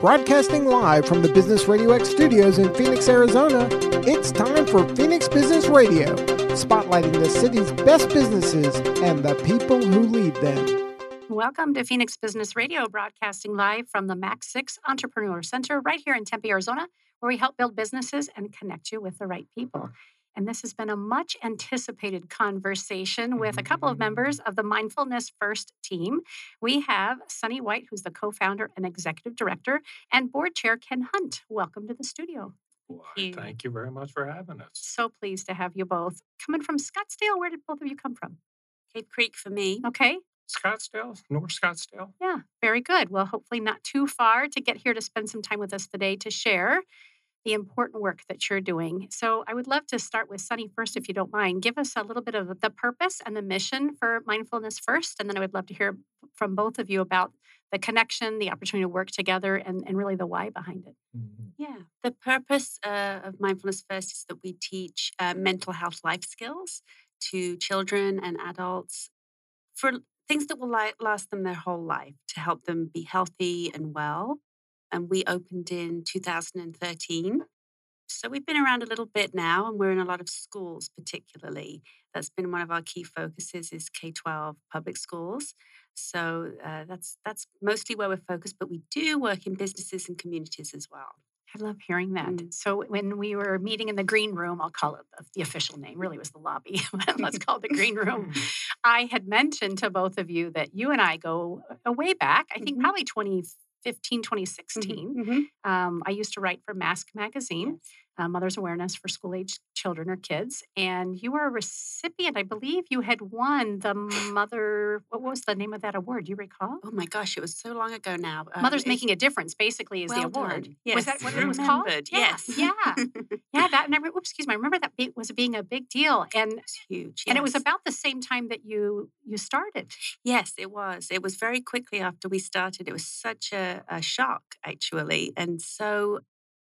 Broadcasting live from the Business Radio X studios in Phoenix, Arizona, it's time for Phoenix Business Radio, spotlighting the city's best businesses and the people who lead them. Welcome to Phoenix Business Radio, broadcasting live from the Max 6 Entrepreneur Center right here in Tempe, Arizona, where we help build businesses and connect you with the right people. And this has been a much anticipated conversation with a couple of mm. members of the Mindfulness First team. We have Sunny White, who's the co founder and executive director, and board chair Ken Hunt. Welcome to the studio. Why, thank you very much for having us. So pleased to have you both. Coming from Scottsdale, where did both of you come from? Cave Creek for me. Okay. Scottsdale, North Scottsdale. Yeah, very good. Well, hopefully not too far to get here to spend some time with us today to share the important work that you're doing. So I would love to start with Sunny first, if you don't mind. Give us a little bit of the purpose and the mission for Mindfulness First. And then I would love to hear from both of you about the connection, the opportunity to work together, and, and really the why behind it. Mm-hmm. Yeah. The purpose uh, of Mindfulness First is that we teach uh, mental health life skills to children and adults for things that will last them their whole life to help them be healthy and well and we opened in 2013. So we've been around a little bit now, and we're in a lot of schools, particularly. That's been one of our key focuses is K-12 public schools. So uh, that's that's mostly where we're focused, but we do work in businesses and communities as well. I love hearing that. Mm. So when we were meeting in the green room, I'll call it the official name, really was the lobby, let's call it the green room. I had mentioned to both of you that you and I go way back, I think mm-hmm. probably 20 2015, 2016. Mm-hmm, mm-hmm. Um, I used to write for Mask Magazine, yes uh, Mother's Awareness for School Age Children or Kids. And you were a recipient, I believe you had won the Mother, what was the name of that award? Do you recall? Oh my gosh, it was so long ago now. Um, Mother's Making a Difference, basically, is well the award. Done. Yes. Was that what it was called? Yes. Yeah. Yeah. that, and I, oops, excuse me, I remember that was being a big deal. And it's huge. Yes. And it was about the same time that you you started. Yes, it was. It was very quickly after we started. It was such a, a shock, actually. And so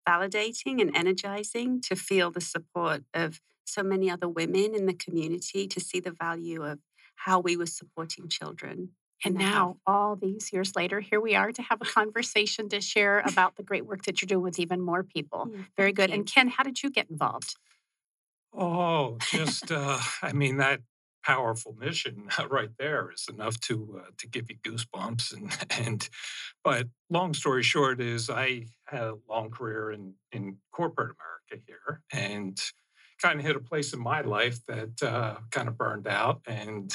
validating and energizing to feel the support of so many other women in the community to see the value of how we were supporting children. And now, all these years later, here we are to have a conversation to share about the great work that you're doing with even more people. Yeah, Very good. You. And Ken, how did you get involved? Oh, just, uh, I mean, that powerful mission right there is enough to uh, to give you goosebumps and and but long story short is I had a long career in in corporate America here and kind of hit a place in my life that uh, kind of burned out and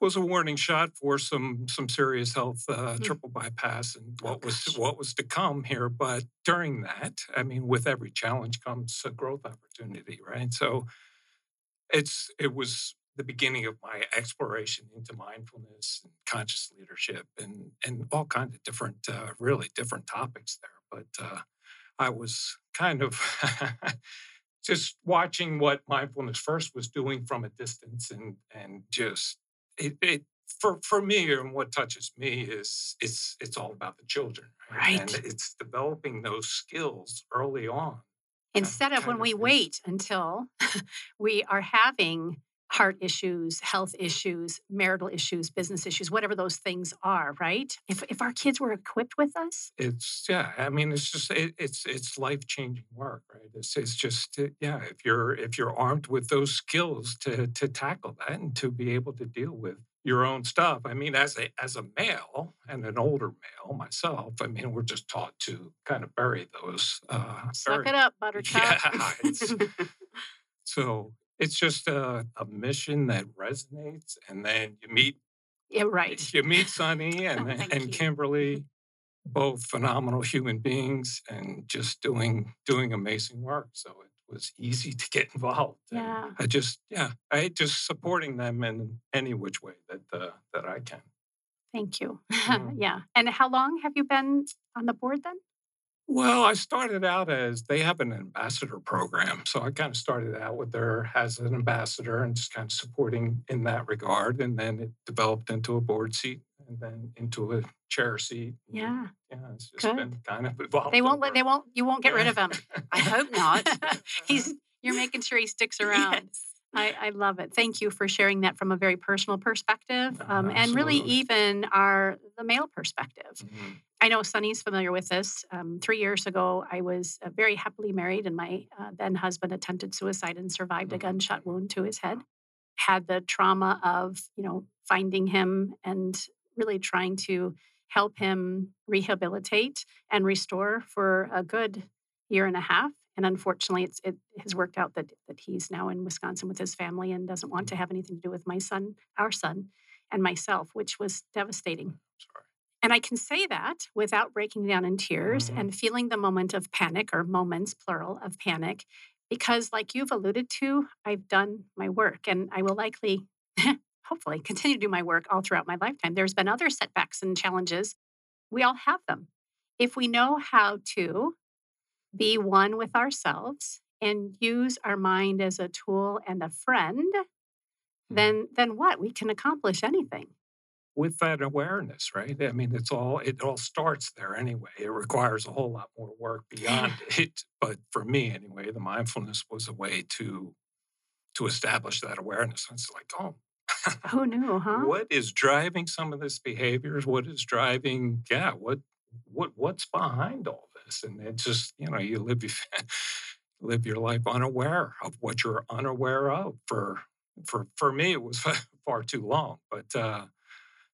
was a warning shot for some some serious health uh, mm. triple bypass and oh, what was what was to come here. But during that, I mean, with every challenge comes a growth opportunity, right? So it's it was the beginning of my exploration into mindfulness and conscious leadership and and all kinds of different uh, really different topics there but uh, i was kind of just watching what mindfulness first was doing from a distance and and just it, it for for me and what touches me is it's it's all about the children right, right. and it's developing those skills early on instead of when we wait until we are having heart issues, health issues, marital issues, business issues, whatever those things are, right? If if our kids were equipped with us, it's yeah. I mean, it's just it, it's it's life changing work, right? It's it's just uh, yeah. If you're if you're armed with those skills to to tackle that and to be able to deal with your own stuff. I mean, as a as a male and an older male myself, I mean, we're just taught to kind of bury those. Uh, Suck bury, it up, Buttercup. Yeah. so it's just a, a mission that resonates. And then you meet yeah, right. You meet Sunny and, oh, and you. Kimberly, both phenomenal human beings and just doing doing amazing work. So it was easy to get involved. Yeah. And I just yeah, I just supporting them in any which way that uh, that I can. Thank you. Mm. yeah. And how long have you been on the board then? Well, I started out as they have an ambassador program. So I kind of started out with their as an ambassador and just kind of supporting in that regard. And then it developed into a board seat and then into a chair seat. Yeah. Yeah. It's just Good. been kind of evolved. They won't let, they won't, you won't get rid of him. I hope not. He's, you're making sure he sticks around. Yes. I, I, love it. Thank you for sharing that from a very personal perspective, um, and really even our the male perspective. Mm-hmm. I know Sunny's familiar with this. Um, three years ago, I was uh, very happily married, and my uh, then husband attempted suicide and survived a Mhm. gunshot wound to his head. Had the trauma of, you know, finding him and really trying to help him rehabilitate and restore for a good year and a half. And unfortunately, it's, it has worked out that, that he's now in Wisconsin with his family and doesn't want to have anything to do with my son, our son, and myself, which was devastating. Sorry. And I can say that without breaking down in tears Mhm. and feeling the moment of panic or moments, plural, of panic, because, like you've alluded to, I've done my work and I will likely, hopefully, continue to do my work all throughout my lifetime. There's been other setbacks and challenges. We all have them. If we know how to be one with ourselves and use our mind as a tool and a friend, then then what? We can accomplish anything. With that awareness, right? I mean, it's all it all starts there anyway. It requires a whole lot more work beyond it. But for me, anyway, the mindfulness was a way to to establish that awareness. And it's like, oh, Who knew, huh? what is driving some of this behaviors? What is driving? Yeah, what what what's behind all this? And it just you know you live your, live your life unaware of what you're unaware of. For for for me, it was far too long. But uh,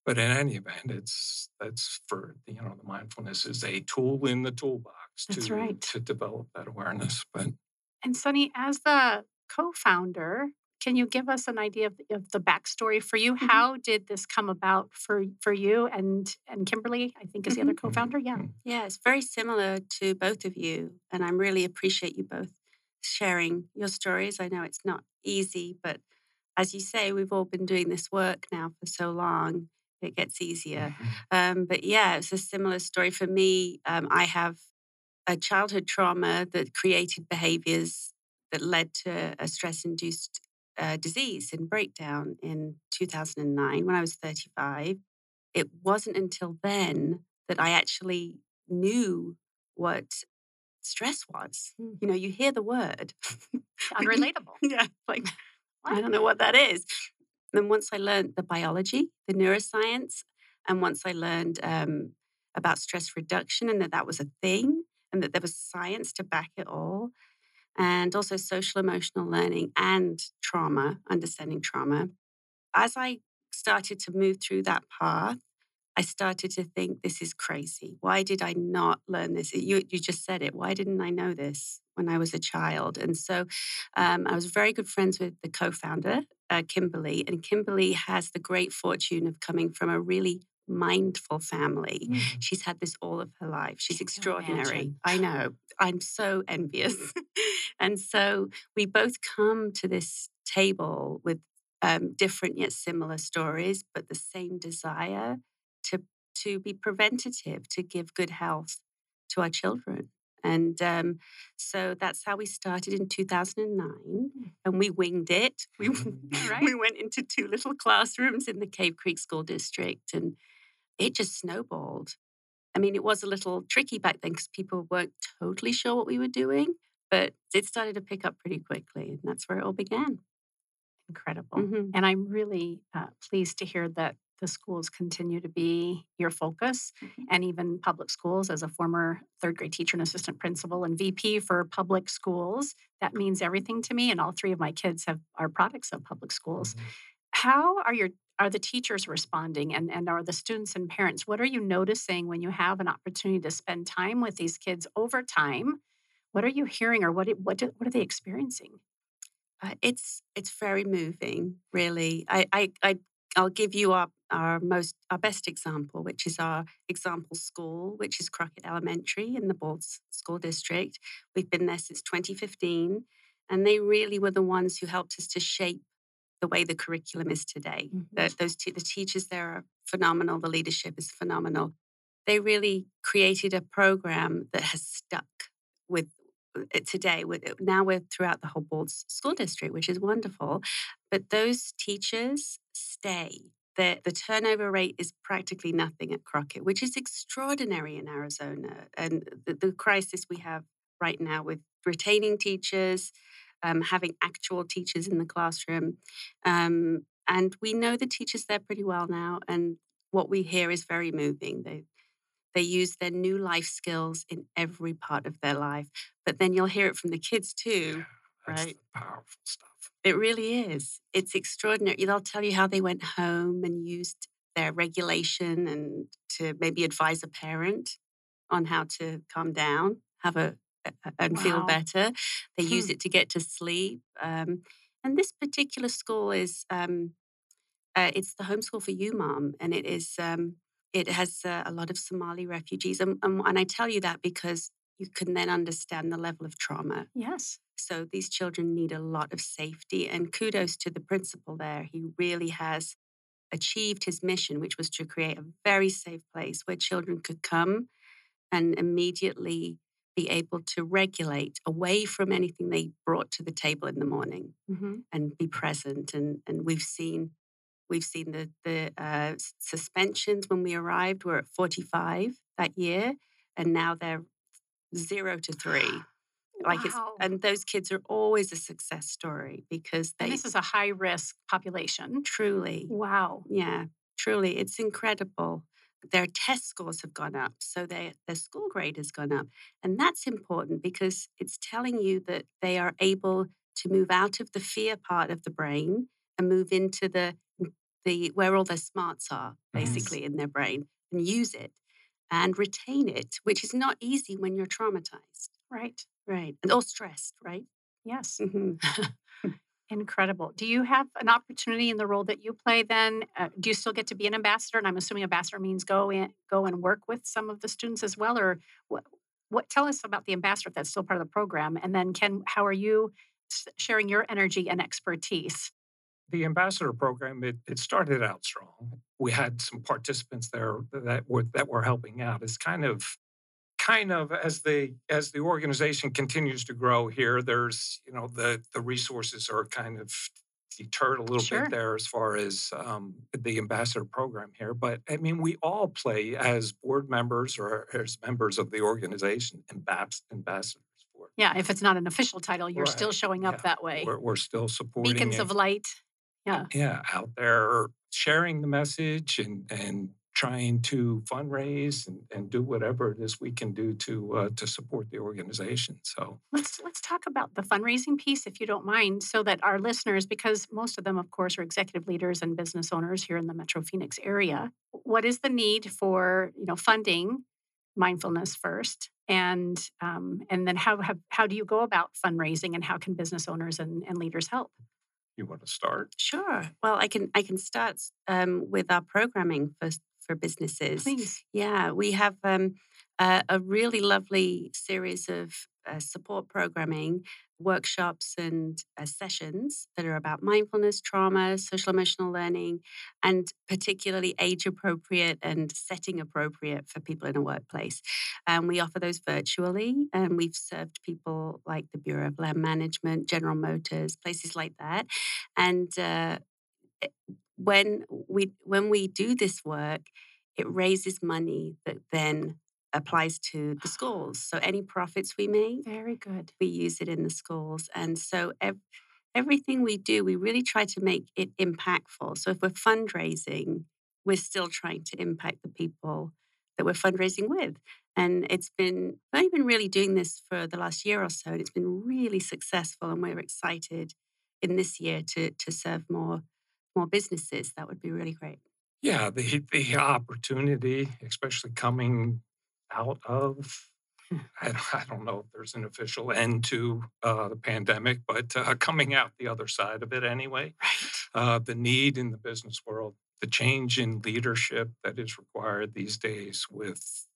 but in any event, it's that's for you know the mindfulness is a tool in the toolbox That's to right. to develop that awareness. But And Sunny, as the co-founder, can you give us an idea of, of the backstory for you? Mhm. How did this come about for for you and and Kimberly? I think is the other Mhm. co-founder. Yeah. Mhm. Yeah, it's very similar to both of you. And I really appreciate you both sharing your stories. I know it's not easy, but as you say, we've all been doing this work now for so long, it gets easier. Um, but yeah, it's a similar story for me. Um, I have a childhood trauma that created behaviors that led to a stress induced uh, disease and breakdown in 2009 when I was 35. It wasn't until then that I actually knew what stress was. Mm. You know, you hear the word. Unrelatable. yeah, like I don't know what that is. And then once I learned the biology, the neuroscience, and once I learned um, about stress reduction and that that was a thing and that there was science to back it all, and also social emotional learning and trauma, understanding trauma. As I started to move through that path, I started to think this is crazy. Why did I not learn this? You, you just said it. Why didn't I know this when I was a child? And so um, I was very good friends with the co founder, uh, Kimberly. And Kimberly has the great fortune of coming from a really mindful family. Mm. She's had this all of her life. She's extraordinary. imagine. I know. I'm so envious. and so we both come to this table with um, different yet similar stories, but the same desire to to be preventative, to give good health to our children. And um, so that's how we started in 2009, and we winged it. We Right. we went into two little classrooms in the Cave Creek School District, and it just snowballed. I mean, it was a little tricky back then because people weren't totally sure what we were doing, but it started to pick up pretty quickly, and that's where it all began. Incredible. Mhm. And I'm really uh, pleased to hear that the schools continue to be your focus Mhm. and even public schools as a former third grade teacher and assistant principal and VP for public schools. That means everything to me. And all three of my kids have are products of public schools. How are your are the teachers responding and, and are the students and parents? What are you noticing when you have an opportunity to spend time with these kids over time? What are you hearing or what, what, do- what are they experiencing? Uh, it's it's very moving, really. I, I I I'll give you our our most our best example, which is our example school, which is Crockett Elementary in the Balsz School District. We've been there since 2015, and they really were the ones who helped us to shape the way the curriculum is today. Mhm. The, those te- the teachers there are phenomenal. The leadership is phenomenal. They really created a program that has stuck with it today. With now we're throughout the whole Balsz School District, which is wonderful. But those teachers stay. The, the turnover rate is practically nothing at Crockett, which is extraordinary in Arizona. And the, the crisis we have right now with retaining teachers, um, having actual teachers in the classroom. Um, and we know the teachers there pretty well now. And what we hear is very moving. They, They use their new life skills in every part of their life. But then you'll hear it from the kids too. That's Right. powerful stuff. It really is. It's extraordinary. They'll tell you how they went home and used their regulation and to maybe advise a parent on how to calm down, have a, a- and feel better. They use Hmm. it to get to sleep. Um, and this particular school is um, uh, it's the homeschool for you, mom, and it is um, it has uh, a lot of Somali refugees, and, and and I tell you that because you can then understand the level of trauma Yes. so these children need a lot of safety. And kudos to the principal there. He really has achieved his mission, which was to create a very safe place where children could come and immediately be able to regulate away from anything they brought to the table in the morning hmm and be present. And, and we've seen we've seen the the uh, suspensions when we arrived were at 45 that year, and now they're zero to three like it's and those kids are always a success story because they And this is a high risk population. truly Wow. yeah truly it's incredible their test scores have gone up so their their school grade has gone up and that's important because it's telling you that they are able to move out of the fear part of the brain and move into the the where all their smarts are Mhm. basically in their brain and use it and retain it which is not easy when you're traumatized Right. right and or stressed right Yes. Mhm. Incredible. Do you have an opportunity in the role that you play then? Uh, do you still get to be an ambassador? And I'm assuming ambassador means go in, go and work with some of the students as well, or what? What? Tell us about the ambassador if that's still part of the program, and then Ken, how are you sharing your energy and expertise? The ambassador program, it, it started out strong. We had some participants there that were that were helping out. It's kind of kind of as the as the organization continues to grow here, there's you know the the resources are kind of deterred a little Sure. bit there as far as um, the ambassador program here. But I mean, we all play as board members or as members of the organization, ambas- ambassadors for. it. Yeah, if it's not an official title, you're still showing up yeah. that way. We're, we're still supporting Beacons it. of light. Yeah. yeah out there sharing the message and and trying to fundraise and, and do whatever it is we can do to uh, to support the organization so Let's let's talk about the fundraising piece, if you don't mind, so that our listeners, because most of them, of course, are executive leaders and business owners here in the Metro Phoenix area. What is the need for you know funding mindfulness first, and um, and then how have, how do you go about fundraising, and how can business owners and, and leaders help? You want to start Sure. Well, I can I can start um, with our programming for for businesses. Please. Yeah, we have um, a, a really lovely series of uh, support programming, workshops, and uh, sessions that are about mindfulness, trauma, social emotional learning, and particularly age appropriate and setting appropriate for people in a workplace. And we offer those virtually, and we've served people like the Bureau of Land Management, General Motors, places like that. And uh, when we when we do this work, it raises money that then applies to the schools. So any profits we make, Very good. we use it in the schools. And so ev- everything we do, we really try to make it impactful. So if we're fundraising, we're still trying to impact the people that we're fundraising with. And it's been, I've only been really doing this for the last year or so, and it's been really successful. And we're excited in this year to, to serve more, more businesses. That would be really great. yeah the the opportunity especially coming out of I don't, I don't know if there's an official end to uh, the pandemic, but uh, coming out the other side of it anyway, Right. uh, the need in the business world, the change in leadership that is required these days with,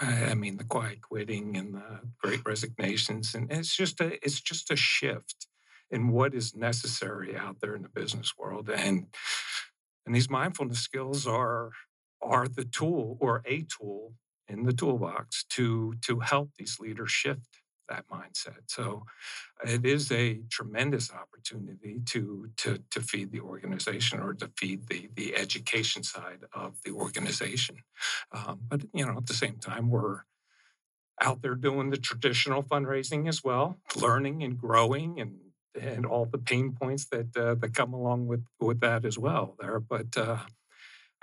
I I mean, the quiet quitting and the great resignations, and it's just a it's just a shift in what is necessary out there in the business world, and and these mindfulness skills are are the tool or a tool in the toolbox to to help these leaders shift that mindset. So it is a tremendous opportunity to to to feed the organization or to feed the the education side of the organization. Um, but you know, at the same time, we're out there doing the traditional fundraising as well, learning and growing and and all the pain points that uh, that come along with with that as well there. But uh,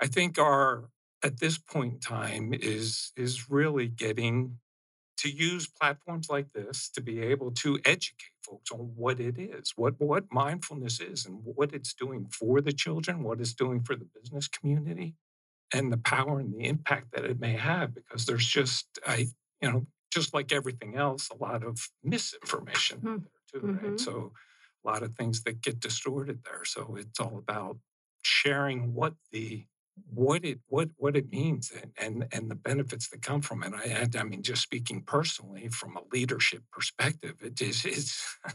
I think our at this point in time is is really getting to use platforms like this to be able to educate folks on what it is, what what mindfulness is, and what it's doing for the children, what it's doing for the business community, and the power and the impact that it may have. Because there's just, I, you know, just like everything else, a lot of misinformation mm. there too, mm-hmm. right? So a lot of things that get distorted there. So it's all about sharing what the what it what what it means and and, and the benefits that come from it. I, I mean, just speaking personally from a leadership perspective, it is it's.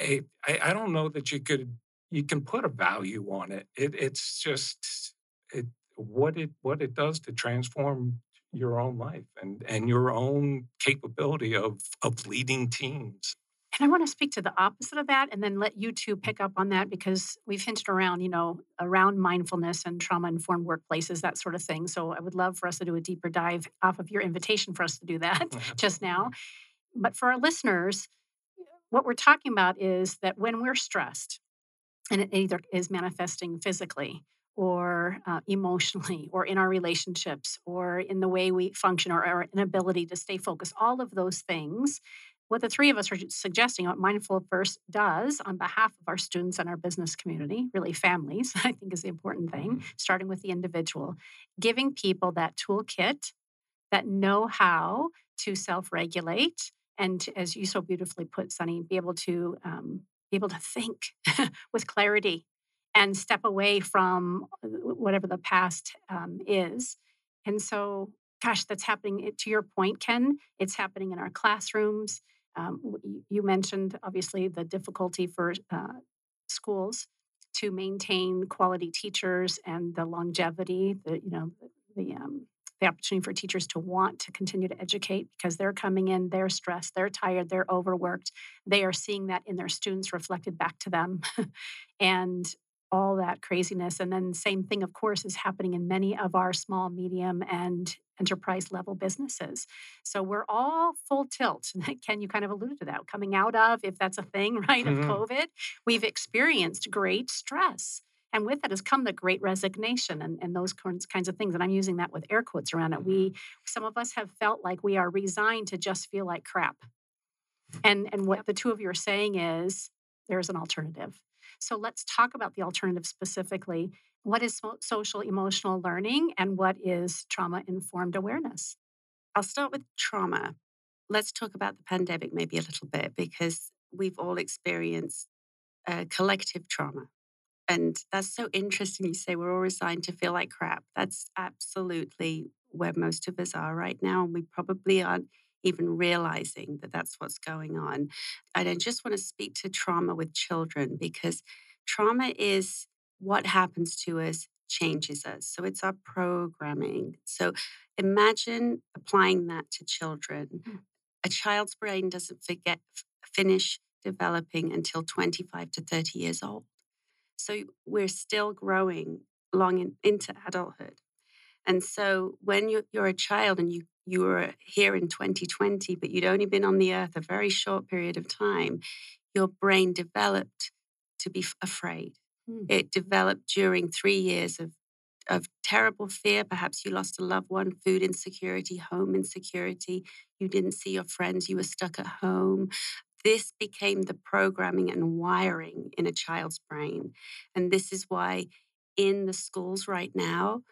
I, I don't know that you could you can put a value on it. it it's just it what it what it does to transform your own life and and your own capability of of leading teams and I want to speak to the opposite of that and then let you two pick up on that because we've hinted around, you know, around mindfulness and trauma informed workplaces, that sort of thing. So I would love for us to do a deeper dive off of your invitation for us to do that just now. But for our listeners, what we're talking about is that when we're stressed, and it either is manifesting physically or uh, emotionally or in our relationships or in the way we function or our inability to stay focused all of those things what the three of us are suggesting, what Mindful First does on behalf of our students and our business community, really families, I think is the important thing, mm-hmm. starting with the individual, giving people that toolkit, that know how to self regulate. And as you so beautifully put, Sunny, be able to um, be able to think with clarity and step away from whatever the past um, is. And so, gosh, that's happening. To your point, Ken, it's happening in our classrooms. Um, you mentioned obviously the difficulty for uh, schools to maintain quality teachers and the longevity, the you know the um, the opportunity for teachers to want to continue to educate because they're coming in, they're stressed, they're tired, they're overworked. They are seeing that in their students reflected back to them. and all that craziness. And then, same thing, of course, is happening in many of our small, medium, and enterprise level businesses. So we're all full tilt. Ken, you kind of alluded to that. Coming out of, if that's a thing, right, mm-hmm. of COVID, we've experienced great stress. And with it has come the great resignation and, and those kinds of things. And I'm using that with air quotes around it. We, some of us have felt like we are resigned to just feel like crap. And, and what the two of you are saying is there's an alternative. So let's talk about the alternative specifically. What is social emotional learning and what is trauma informed awareness? I'll start with trauma. Let's talk about the pandemic maybe a little bit because we've all experienced uh, collective trauma. And that's so interesting. You say we're all resigned to feel like crap. That's absolutely where most of us are right now. And we probably aren't even realizing that that's what's going on. And I just want to speak to trauma with children because trauma is what happens to us changes us. So it's our programming. So imagine applying that to children. Mm. A child's brain doesn't forget finish developing until 25 to 30 years old. So we're still growing long in, into adulthood. And so when you're, you're a child and you you were here in 2020, but you'd only been on the earth a very short period of time, your brain developed to be afraid. Mm. It developed during three years of, of terrible fear. Perhaps you lost a loved one, food insecurity, home insecurity. You didn't see your friends, you were stuck at home. This became the programming and wiring in a child's brain. And this is why in the schools right now,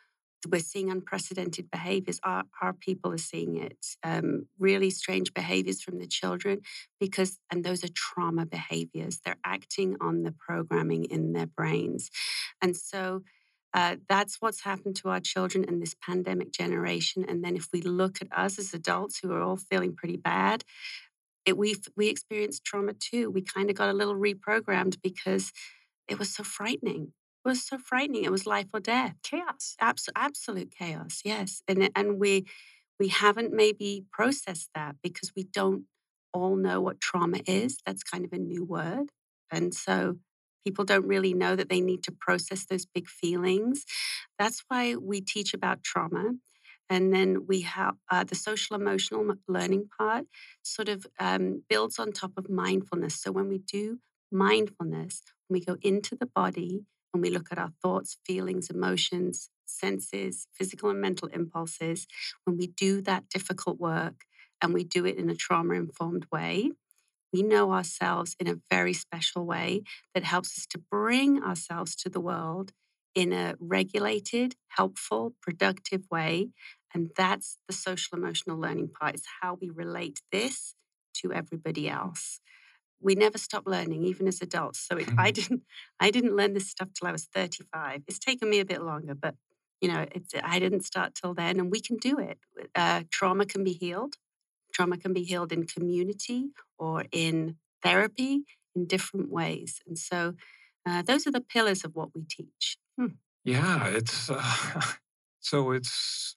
we're seeing unprecedented behaviors. Our, our people are seeing it. Um, really strange behaviors from the children because, and those are trauma behaviors. They're acting on the programming in their brains. And so uh, that's what's happened to our children in this pandemic generation. And then if we look at us as adults who are all feeling pretty bad, it, we we experienced trauma too. We kind of got a little reprogrammed because it was so frightening was so frightening. It was life or death, chaos, Abs- absolute chaos. Yes, and and we we haven't maybe processed that because we don't all know what trauma is. That's kind of a new word, and so people don't really know that they need to process those big feelings. That's why we teach about trauma. And then we have uh, the social emotional learning part sort of um, builds on top of mindfulness. So when we do mindfulness, when we go into the body, when we look at our thoughts, feelings, emotions, senses, physical and mental impulses, when we do that difficult work and we do it in a trauma informed way, we know ourselves in a very special way that helps us to bring ourselves to the world in a regulated, helpful, productive way. And that's the social emotional learning part, is how we relate this to everybody else. We never stop learning, even as adults. So it, I didn't, I didn't learn this stuff till I was 35. It's taken me a bit longer, but you know, it's, I didn't start till then, and we can do it. Uh, trauma can be healed. Trauma can be healed in community or in therapy in different ways. And so, uh, those are the pillars of what we teach. Hmm. Yeah, it's uh, so it's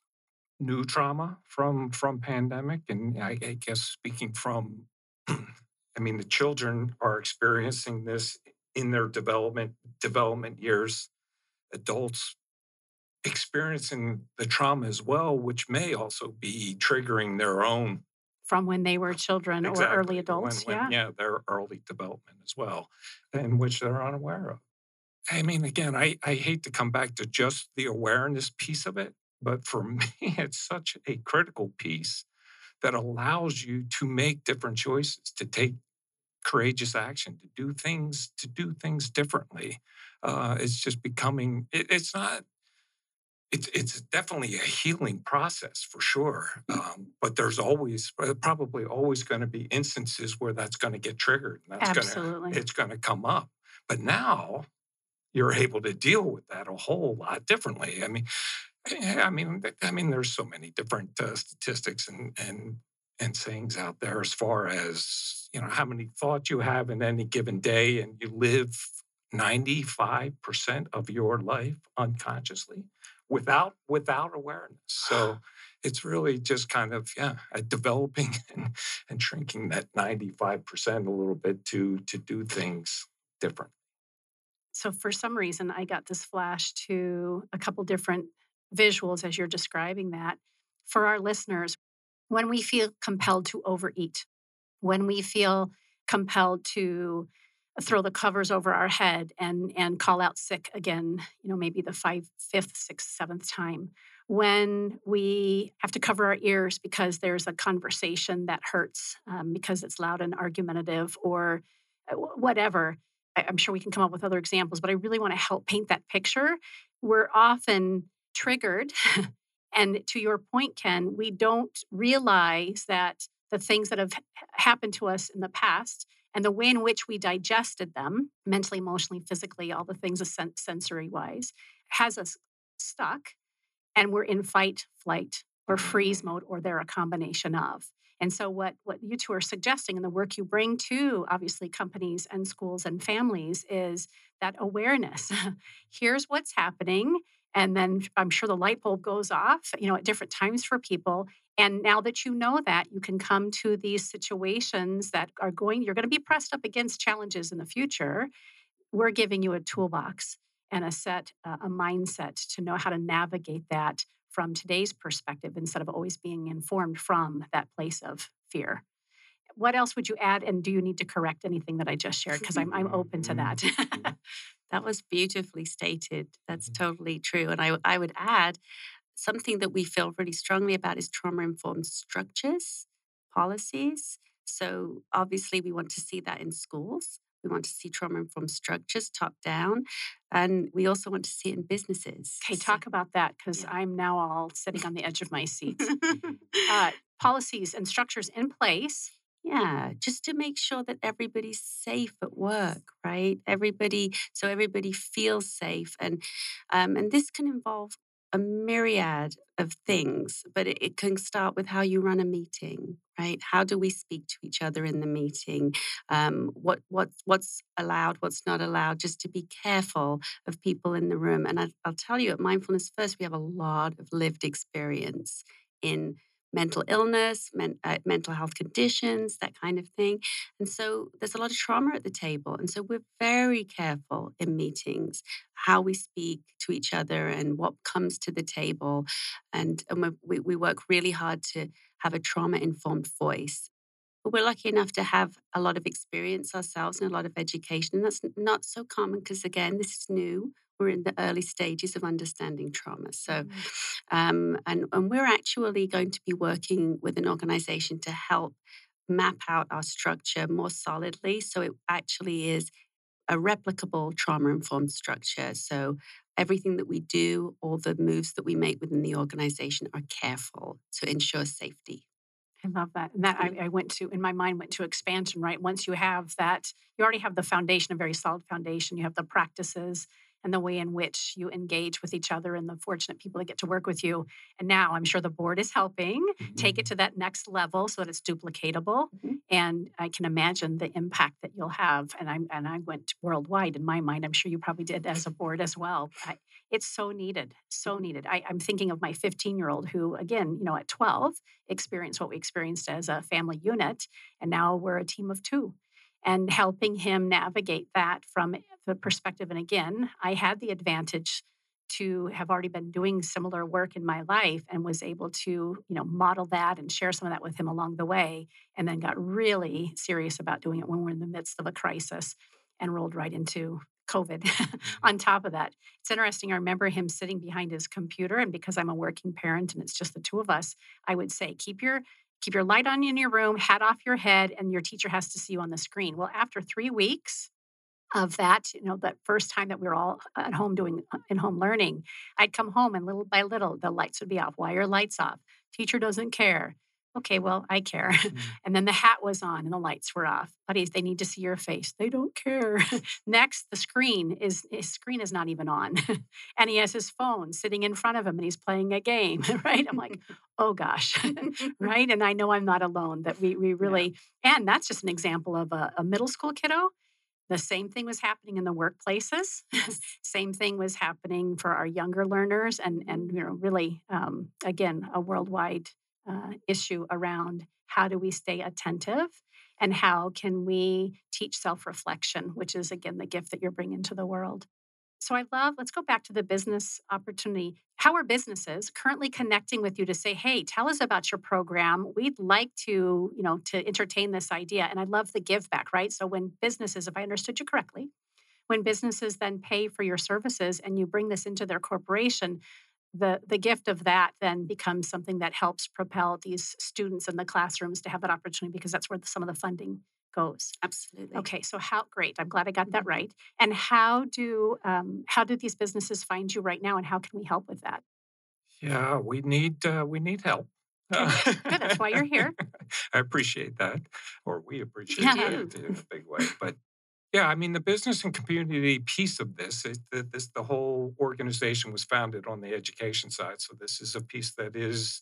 new trauma from from pandemic, and I, I guess speaking from, I mean, the children are experiencing this in their development development years. Adults experiencing the trauma as well, which may also be triggering their own from when they were children exactly. or early adults. When, when, yeah, yeah, their early development as well, in which they're unaware of. I mean, again, I, I hate to come back to just the awareness piece of it, but for me, it's such a critical piece that allows you to make different choices, to take courageous action, to do things, to do things differently. Uh, it's just becoming. It, it's not. It's it's definitely a healing process for sure. Um, but there's always uh, probably always going to be instances where that's going to get triggered. And that's Absolutely, gonna, it's going to come up. But now you're able to deal with that a whole lot differently. I mean, I mean, I mean, there's so many different uh, statistics and and and sayings out there as far as you know how many thoughts you have in any given day, and you live 95% of your life unconsciously without without awareness. So it's really just kind of yeah, developing and, and shrinking that 95% a little bit to to do things different so for some reason i got this flash to a couple different visuals as you're describing that for our listeners when we feel compelled to overeat when we feel compelled to throw the covers over our head and and call out sick again you know maybe the five fifth sixth seventh time when we have to cover our ears because there's a conversation that hurts um, because it's loud and argumentative or uh, whatever I'm sure we can come up with other examples, but I really want to help paint that picture. We're often triggered. and to your point, Ken, we don't realize that the things that have happened to us in the past and the way in which we digested them mentally, emotionally, physically, all the things sensory wise has us stuck and we're in fight, flight, or freeze mode, or they're a combination of. And so, what, what you two are suggesting and the work you bring to obviously companies and schools and families is that awareness. Here's what's happening. And then I'm sure the light bulb goes off, you know, at different times for people. And now that you know that, you can come to these situations that are going, you're going to be pressed up against challenges in the future. We're giving you a toolbox and a set, uh, a mindset to know how to navigate that from today's perspective instead of always being informed from that place of fear. What else would you add? And do you need to correct anything that I just shared? Because I'm, I'm open to that. That was beautifully stated. That's mm-hmm. totally true. And I, I would add something that we feel really strongly about is trauma informed structures, policies. So obviously, we want to see that in schools. We want to see trauma informed structures top down. And we also want to see it in businesses. Okay, talk about that because yeah. I'm now all sitting on the edge of my seat. uh, policies and structures in place. Yeah, just to make sure that everybody's safe at work, right? Everybody, so everybody feels safe, and um, and this can involve a myriad of things, but it, it, can start with how you run a meeting, right? How do we speak to each other in the meeting? Um, what what what's allowed, what's not allowed? Just to be careful of people in the room. And I, I'll tell you, at Mindfulness First, we have a lot of lived experience in mental illness, men, uh, mental health conditions, that kind of thing. And so there's a lot of trauma at the table. And so we're very careful in meetings how we speak to each other and what comes to the table. And, and we, we work really hard to have a trauma informed voice But we're lucky enough to have a lot of experience ourselves and a lot of education. And that's not so common because, again, this is new. We're in the early stages of understanding trauma. So, mm-hmm. um, and, and we're actually going to be working with an organization to help map out our structure more solidly. So it actually is a replicable trauma informed structure. So everything that we do, all the moves that we make within the organization are careful to ensure safety. I love that. And that I, I, went to, in my mind, went to expansion, right? Once you have that, you already have the foundation, a very solid foundation. You have the practices, and the way in which you engage with each other and the fortunate people that get to work with you. And now I'm sure the board is helping mm-hmm. take it mm-hmm. to that next level so that it's duplicatable. Mm-hmm. And I can imagine the impact that you'll have. And I and I went worldwide in my mind. I'm sure you probably did as a board as well. I, it's so needed, so needed. I, I'm thinking of my 15 year old who, again, you know, at 12 experienced what we experienced as a family unit, and now we're a team of two and helping him navigate that from the perspective. And again, I had the advantage to have already been doing similar work in my life and was able to you know model that and share some of that with him along the way and then got really serious about doing it when we're in the midst of a crisis and rolled right into covid on top of that it's interesting i remember him sitting behind his computer and because i'm a working parent and it's just the two of us i would say keep your keep your light on in your room, hat off your head, and your teacher has to see you on the screen. Well, after three weeks of that, you know, that first time that we were all at home doing uh, in home learning, I'd come home and little by little the lights would be off. Why are lights off? Teacher doesn't care okay, well, I care. Mm-hmm. and then the hat was on and the lights were off. Buddies, they need to see your face. They don't care. Next, the screen is his screen is not even on. and he has his phone sitting in front of him and he's playing a game, right? I'm like, oh gosh, right? And I know I'm not alone, that we we really yeah. and that's just an example of a, a middle school kiddo. The same thing was happening in the workplaces. same thing was happening for our younger learners, and and you know really um, again a worldwide uh, issue around how do we stay attentive and how can we teach self reflection, which is again the gift that you're bringing to the world. So I love, let's go back to the business opportunity. How are businesses currently connecting with you to say, hey, tell us about your program. We'd like to, you know, to entertain this idea. And I love the give back, right? So when businesses, if I understood you correctly, when businesses then pay for your services and you bring this into their corporation, the the gift of that then becomes something that helps propel these students in the classrooms to have that opportunity because that's where some of the funding goes absolutely okay so how great i'm glad i got that mm-hmm. right and how do um, how do these businesses find you right now and how can we help with that yeah we need uh, we need help Good. That's why you're here. I appreciate that, or we appreciate yeah. that in a big way. But yeah, I mean, the business and community piece of this is that this the whole organization was founded on the education side. So this is a piece that is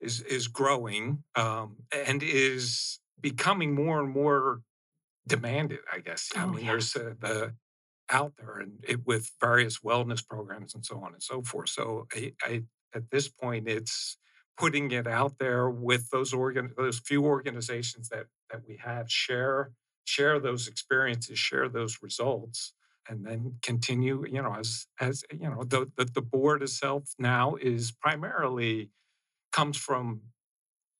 is is growing um, and is becoming more and more demanded. I guess. I oh, mean, yeah. there's a, the out there and it, with various wellness programs and so on and so forth. So I, I at this point, it's putting it out there with those organ those few organizations that that we have share share those experiences, share those results, and then continue. You know, as as you know, the the, the board itself now is primarily comes from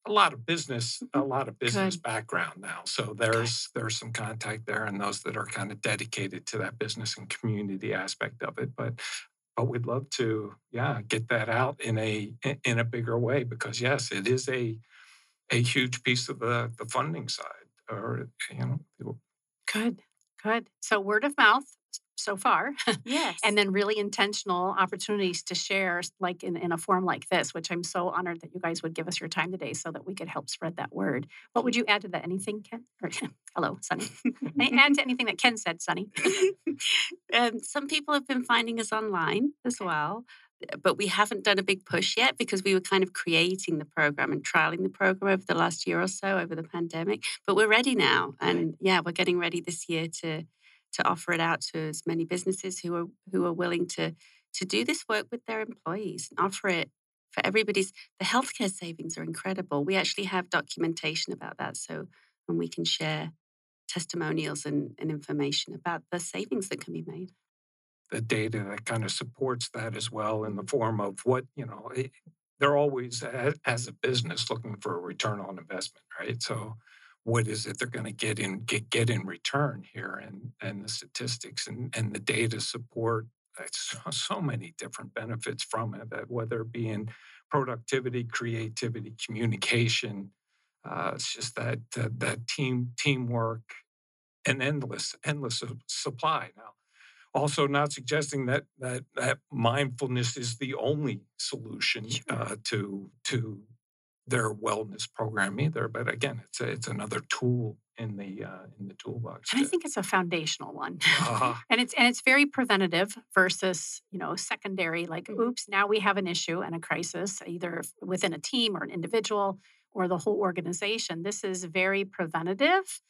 a lot of business, a mm-hmm. lot of business Good. background now. So there's okay. there's some contact there, and those that are kind of dedicated to that business and community aspect of it. But but we'd love to, yeah, get that out in a in a bigger way because yes, it is a a huge piece of the the funding side or you know people. Good, good. So word of mouth so far. Yes. and then really intentional opportunities to share, like in, in a form like this, which I'm so honored that you guys would give us your time today so that we could help spread that word. What would you add to that? Anything, Ken? Or, hello, Sunny. add to anything that Ken said, Sunny. um, some people have been finding us online as well but we haven't done a big push yet because we were kind of creating the program and trialing the program over the last year or so over the pandemic. But we're ready now, and yeah, we're getting ready this year to to offer it out to as many businesses who are who are willing to to do this work with their employees and offer it for everybody's. The healthcare savings are incredible. We actually have documentation about that, so and we can share testimonials and, and information about the savings that can be made the data that kind of supports that as well in the form of what you know it, they're always as a business looking for a return on investment right? So what is it they're going to get in get, get in return here and and the statistics and and the data support so, so many different benefits from it that whether it be in productivity creativity communication uh, it's just that uh, that team teamwork and endless endless supply. Now also not suggesting that that that mindfulness is the only solution Sure. uh, to to their wellness program either. But again, it's a, it's another tool in the uh, in the toolbox. And I think it's a foundational one. Uh-huh. and it's and it's very preventative versus, you know, secondary like Mm. oops, now we have an issue and a crisis either within a team or an individual or the whole organization. This is very preventative.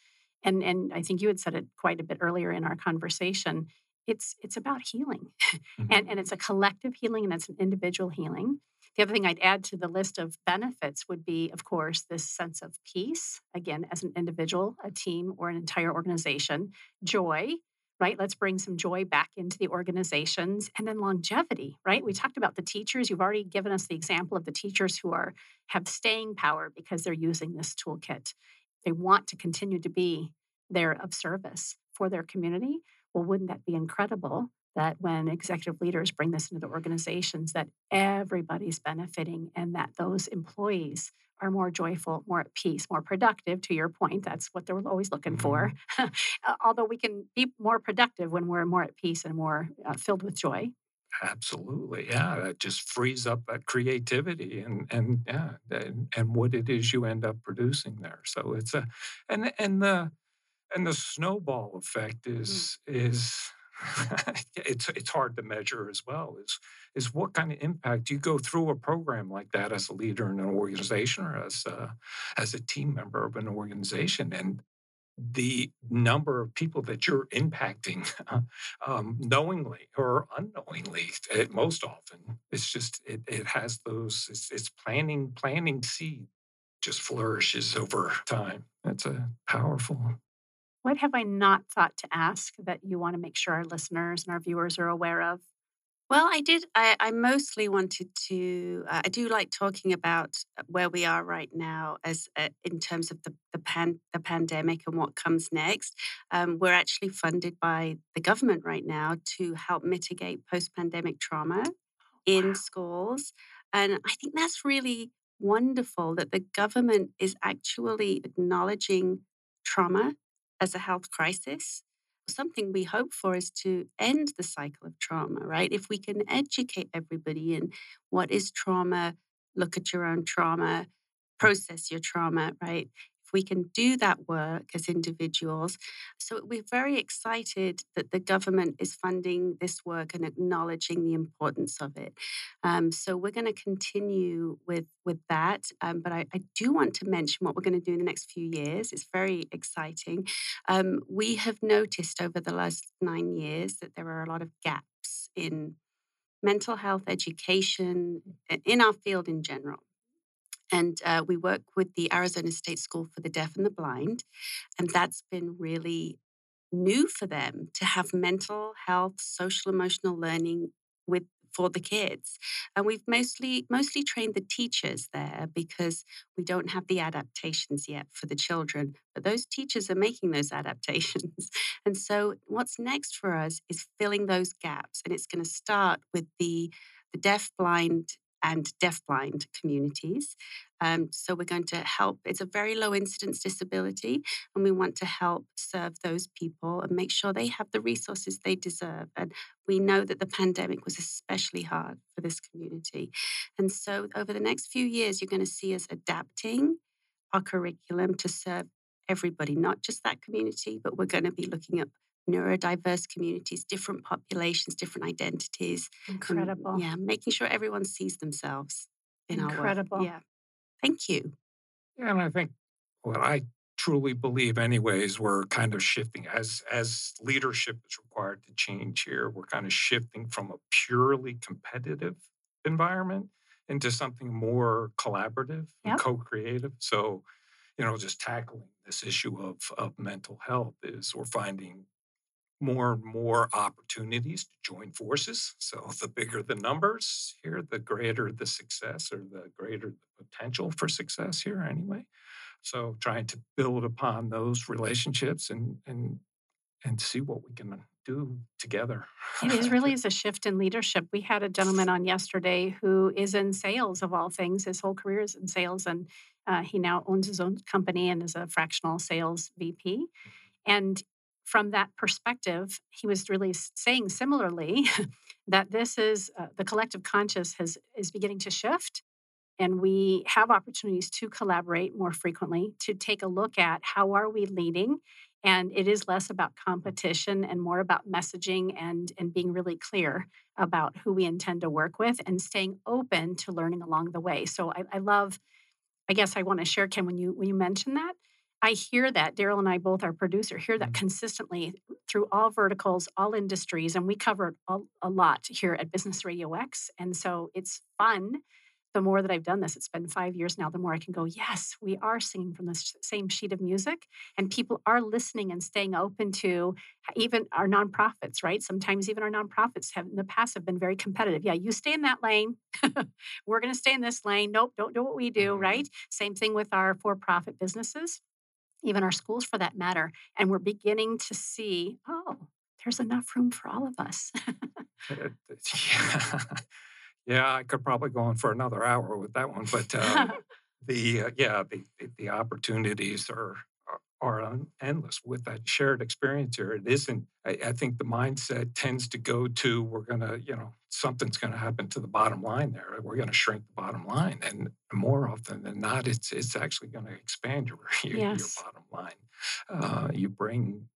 And and I think you had said it quite a bit earlier in our conversation. It's it's about healing. Mm-hmm. and, and it's a collective healing and it's an individual healing. The other thing I'd add to the list of benefits would be, of course, this sense of peace, again, as an individual, a team, or an entire organization, joy, right? Let's bring some joy back into the organizations, and then longevity, right? We talked about the teachers. You've already given us the example of the teachers who are have staying power because they're using this toolkit. They want to continue to be there of service for their community. Well, wouldn't that be incredible that when executive leaders bring this into the organizations that everybody's benefiting and that those employees are more joyful more at peace more productive to your point that's what they're always looking for Uh, although we can be more productive when we're more at peace and more uh, filled with joy Absolutely, yeah. That just frees up that creativity and and yeah, and, and what it is you end up producing there. So it's a and and the and the snowball effect is is it's it's hard to measure as well. Is is what kind of impact do you go through a program like that as a leader in an organization or as a, as a team member of an organization and the number of people that you're impacting um, knowingly or unknowingly eh, most often it's just it, it has those it's, it's planting planting seed just flourishes over time that's a powerful what have i not thought to ask that you want to make sure our listeners and our viewers are aware of Well, I did. I, I mostly wanted to. Uh, I do like talking about uh, where we are right now, as uh, in terms of the the pan the pandemic and what comes next. Um, we're actually funded by the government right now to help mitigate post pandemic trauma in Wow. schools, and I think that's really wonderful that the government is actually acknowledging trauma as a health crisis something we hope for is to end the cycle of trauma, right? If we can educate everybody in what is trauma, look at your own trauma, process your trauma, right? We can do that work as individuals. So we're very excited that the government is funding this work and acknowledging the importance of it. Um, so we're going to continue with, with that. Um, but I, I do want to mention what we're going to do in the next few years. It's very exciting. Um, we have noticed over the last nine years that there are a lot of gaps in mental health education in our field in general. And uh, we work with the Arizona State School for the Deaf and the Blind. And that's been really new for them to have mental health, social emotional learning with for the kids. And we've mostly mostly trained the teachers there because we don't have the adaptations yet for the children. But those teachers are making those adaptations. And so what's next for us is filling those gaps. And it's going to start with the the deaf blind and deafblind communities. Um, so we're going to help. It's a very low incidence disability, and we want to help serve those people and make sure they have the resources they deserve. And we know that the pandemic was especially hard for this community. And so over the next few years, you're going to see us adapting our curriculum to serve everybody, not just that community, but we're going to be looking at neurodiverse communities, different populations, different identities. and, Incredible. yeah, making sure everyone sees themselves in our Incredible. work. Yeah. Thank you. Yeah, and I think what I truly believe, anyways, we're kind of shifting as as leadership is required to change here. We're kind of shifting from a purely competitive environment into something more collaborative Yep. and co-creative. So, you know, just tackling this issue of of mental health is we're finding more and more opportunities to join forces. So the bigger the numbers here, the greater the success or the greater the potential for success here anyway. So trying to build upon those relationships and and and see what we can do together. It is really is a shift in leadership. We had a gentleman on yesterday who is in sales of all things. His whole career is in sales, and uh, he now owns his own company and is a fractional sales VP. And from that perspective, he was really saying similarly that this is uh, the collective conscious has is beginning to shift and we have opportunities to collaborate more frequently to take a look at how are we leading and it is less about competition and more about messaging and and being really clear about who we intend to work with and staying open to learning along the way. So i, I love i guess i want to share ken when you when you mention that i hear that daryl and i both are producer hear that mm-hmm. consistently through all verticals all industries and we cover a, a lot here at business radio x and so it's fun the more that I've done this, it's been five years now, the more I can go, yes, we are singing from the same sheet of music. And people are listening and staying open to even our nonprofits, right? Sometimes even our nonprofits have in the past have been very competitive. Yeah, you stay in that lane. We're going to stay in this lane. Nope, don't do what we do, mm-hmm. right? Same thing with our for profit businesses, even our schools for that matter. And we're beginning to see, oh, there's enough room for all of us. yeah. Yeah, I could probably go on for another hour with that one, but um, the uh, yeah, the the opportunities are are endless with that shared experience here. It isn't. I, I think the mindset tends to go to we're gonna, you know, something's gonna happen to the bottom line there. We're gonna shrink the bottom line, and more often than not, it's it's actually gonna expand your your, yes. your bottom line. Uh, you bring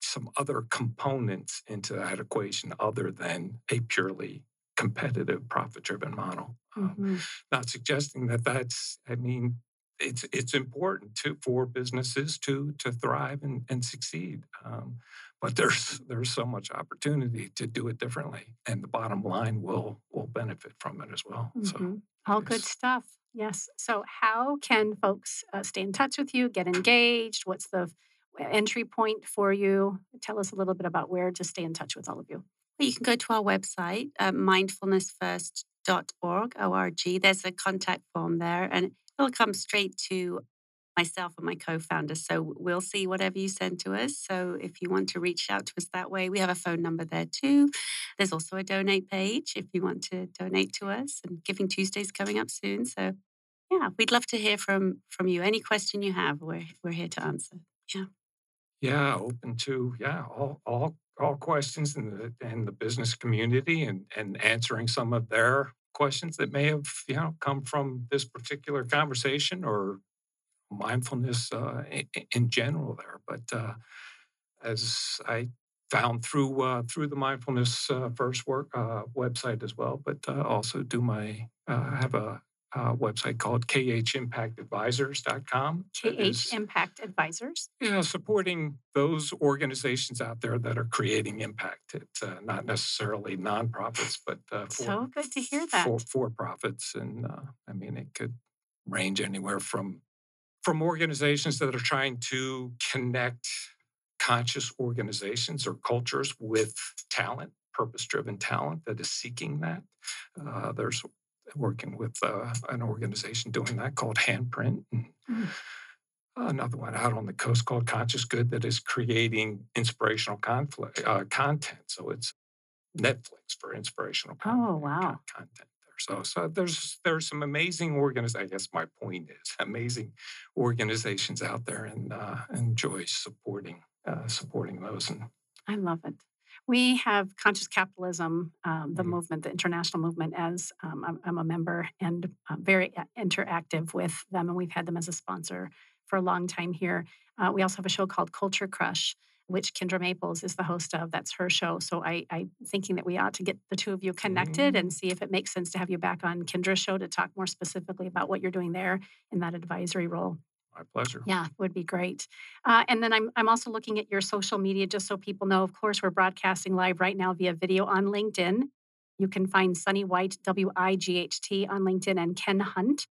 some other components into that equation other than a purely competitive profit driven model. Um, mm-hmm. not suggesting that that's, I mean, it's it's important to for businesses to to thrive and, and succeed. Um, but there's there's so much opportunity to do it differently, and the bottom line will will benefit from it as well. Mm-hmm. So all yes. good stuff. Yes. So how can folks uh, stay in touch with you, get engaged? What's the entry point for you? Tell us a little bit about where to stay in touch with all of you you can go to our website, uh, mindfulnessfirst.org, O-R-G. There's a contact form there, and it'll come straight to myself and my co-founder. So we'll see whatever you send to us. So if you want to reach out to us that way, we have a phone number there too. There's also a donate page if you want to donate to us. And Giving Tuesday's coming up soon. So yeah, we'd love to hear from from you. Any question you have, we're we're here to answer. Yeah. Yeah, open to yeah all all all questions in the in the business community and and answering some of their questions that may have you know come from this particular conversation or mindfulness uh, in, general there. But uh, as I found through uh, through the mindfulness uh, first work uh, website as well, but uh, also do my have a uh, website called khimpactadvisors.com. KH Impact Advisors? Yeah, supporting those organizations out there that are creating impact. It's uh, not necessarily nonprofits, but uh, for, so good to hear that. For, for profits. And uh, I mean, it could range anywhere from from organizations that are trying to connect conscious organizations or cultures with talent purpose driven talent that is seeking that. Uh, there's working with uh, an organization doing that called Handprint. And mm. Another one out on the coast called Conscious Good that is creating inspirational conflict, uh, content. So it's Netflix for inspirational content, oh, wow. content there. So, so there's there's some amazing organizations. I guess my point is amazing organizations out there, and uh, enjoy supporting uh, supporting those. And I love it. We have Conscious Capitalism, um, the mm-hmm. movement, the international movement, as um, I'm, I'm, a member and uh, very interactive with them, and we've had them as a sponsor for a long time here. Uh, we also have a show called Culture Crush, which Kendra Maples is the host of. That's her show. So I, am thinking that we ought to get the two of you connected mm. and see if it makes sense to have you back on Kendra's show to talk more specifically about what you're doing there in that advisory role. My pleasure. Yeah, would be great. Uh, and then I'm I'm also looking at your social media just so people know. Of course, we're broadcasting live right now via video on LinkedIn. You can find Sunny Wight, W I G H T on LinkedIn and Ken Hunt.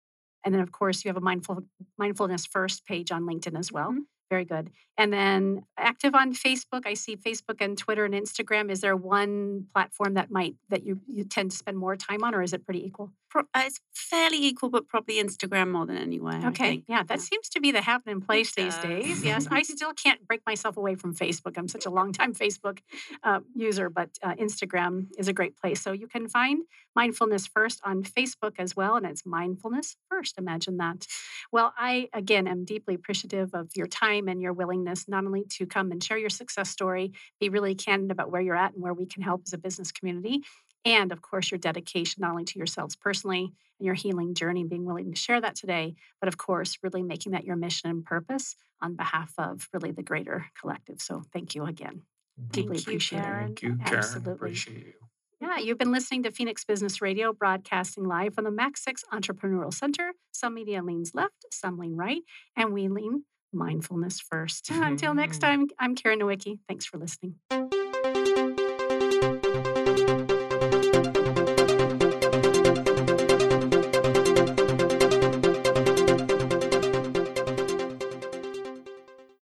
And then of course you have a mindful mindfulness first page on LinkedIn as well. Mm-hmm. Very good. And then active on Facebook. I see Facebook and Twitter and Instagram. Is there one platform that might that you, you tend to spend more time on, or is it pretty equal? Pro- uh, it's fairly equal, but probably Instagram more than anywhere. Okay, yeah, that seems to be the happening place these days. Yes, I still can't break myself away from Facebook. I'm such a long-time Facebook uh, user, but uh, Instagram is a great place. So you can find Mindfulness First on Facebook as well, and it's Mindfulness First. Imagine that. Well, I again am deeply appreciative of your time and your willingness not only to come and share your success story, be really candid about where you're at and where we can help as a business community. And of course, your dedication not only to yourselves personally and your healing journey, being willing to share that today, but of course, really making that your mission and purpose on behalf of really the greater collective. So thank you again. Deeply Thank you, appreciate it. Karen. Thank you, Karen. Absolutely. Appreciate you. Yeah, you've been listening to Phoenix Business Radio, broadcasting live from the MAC6 Entrepreneurial Center. Some media leans left, some lean right, and we lean mindfulness first. Until next time, I'm Karen Nowicki. Thanks for listening.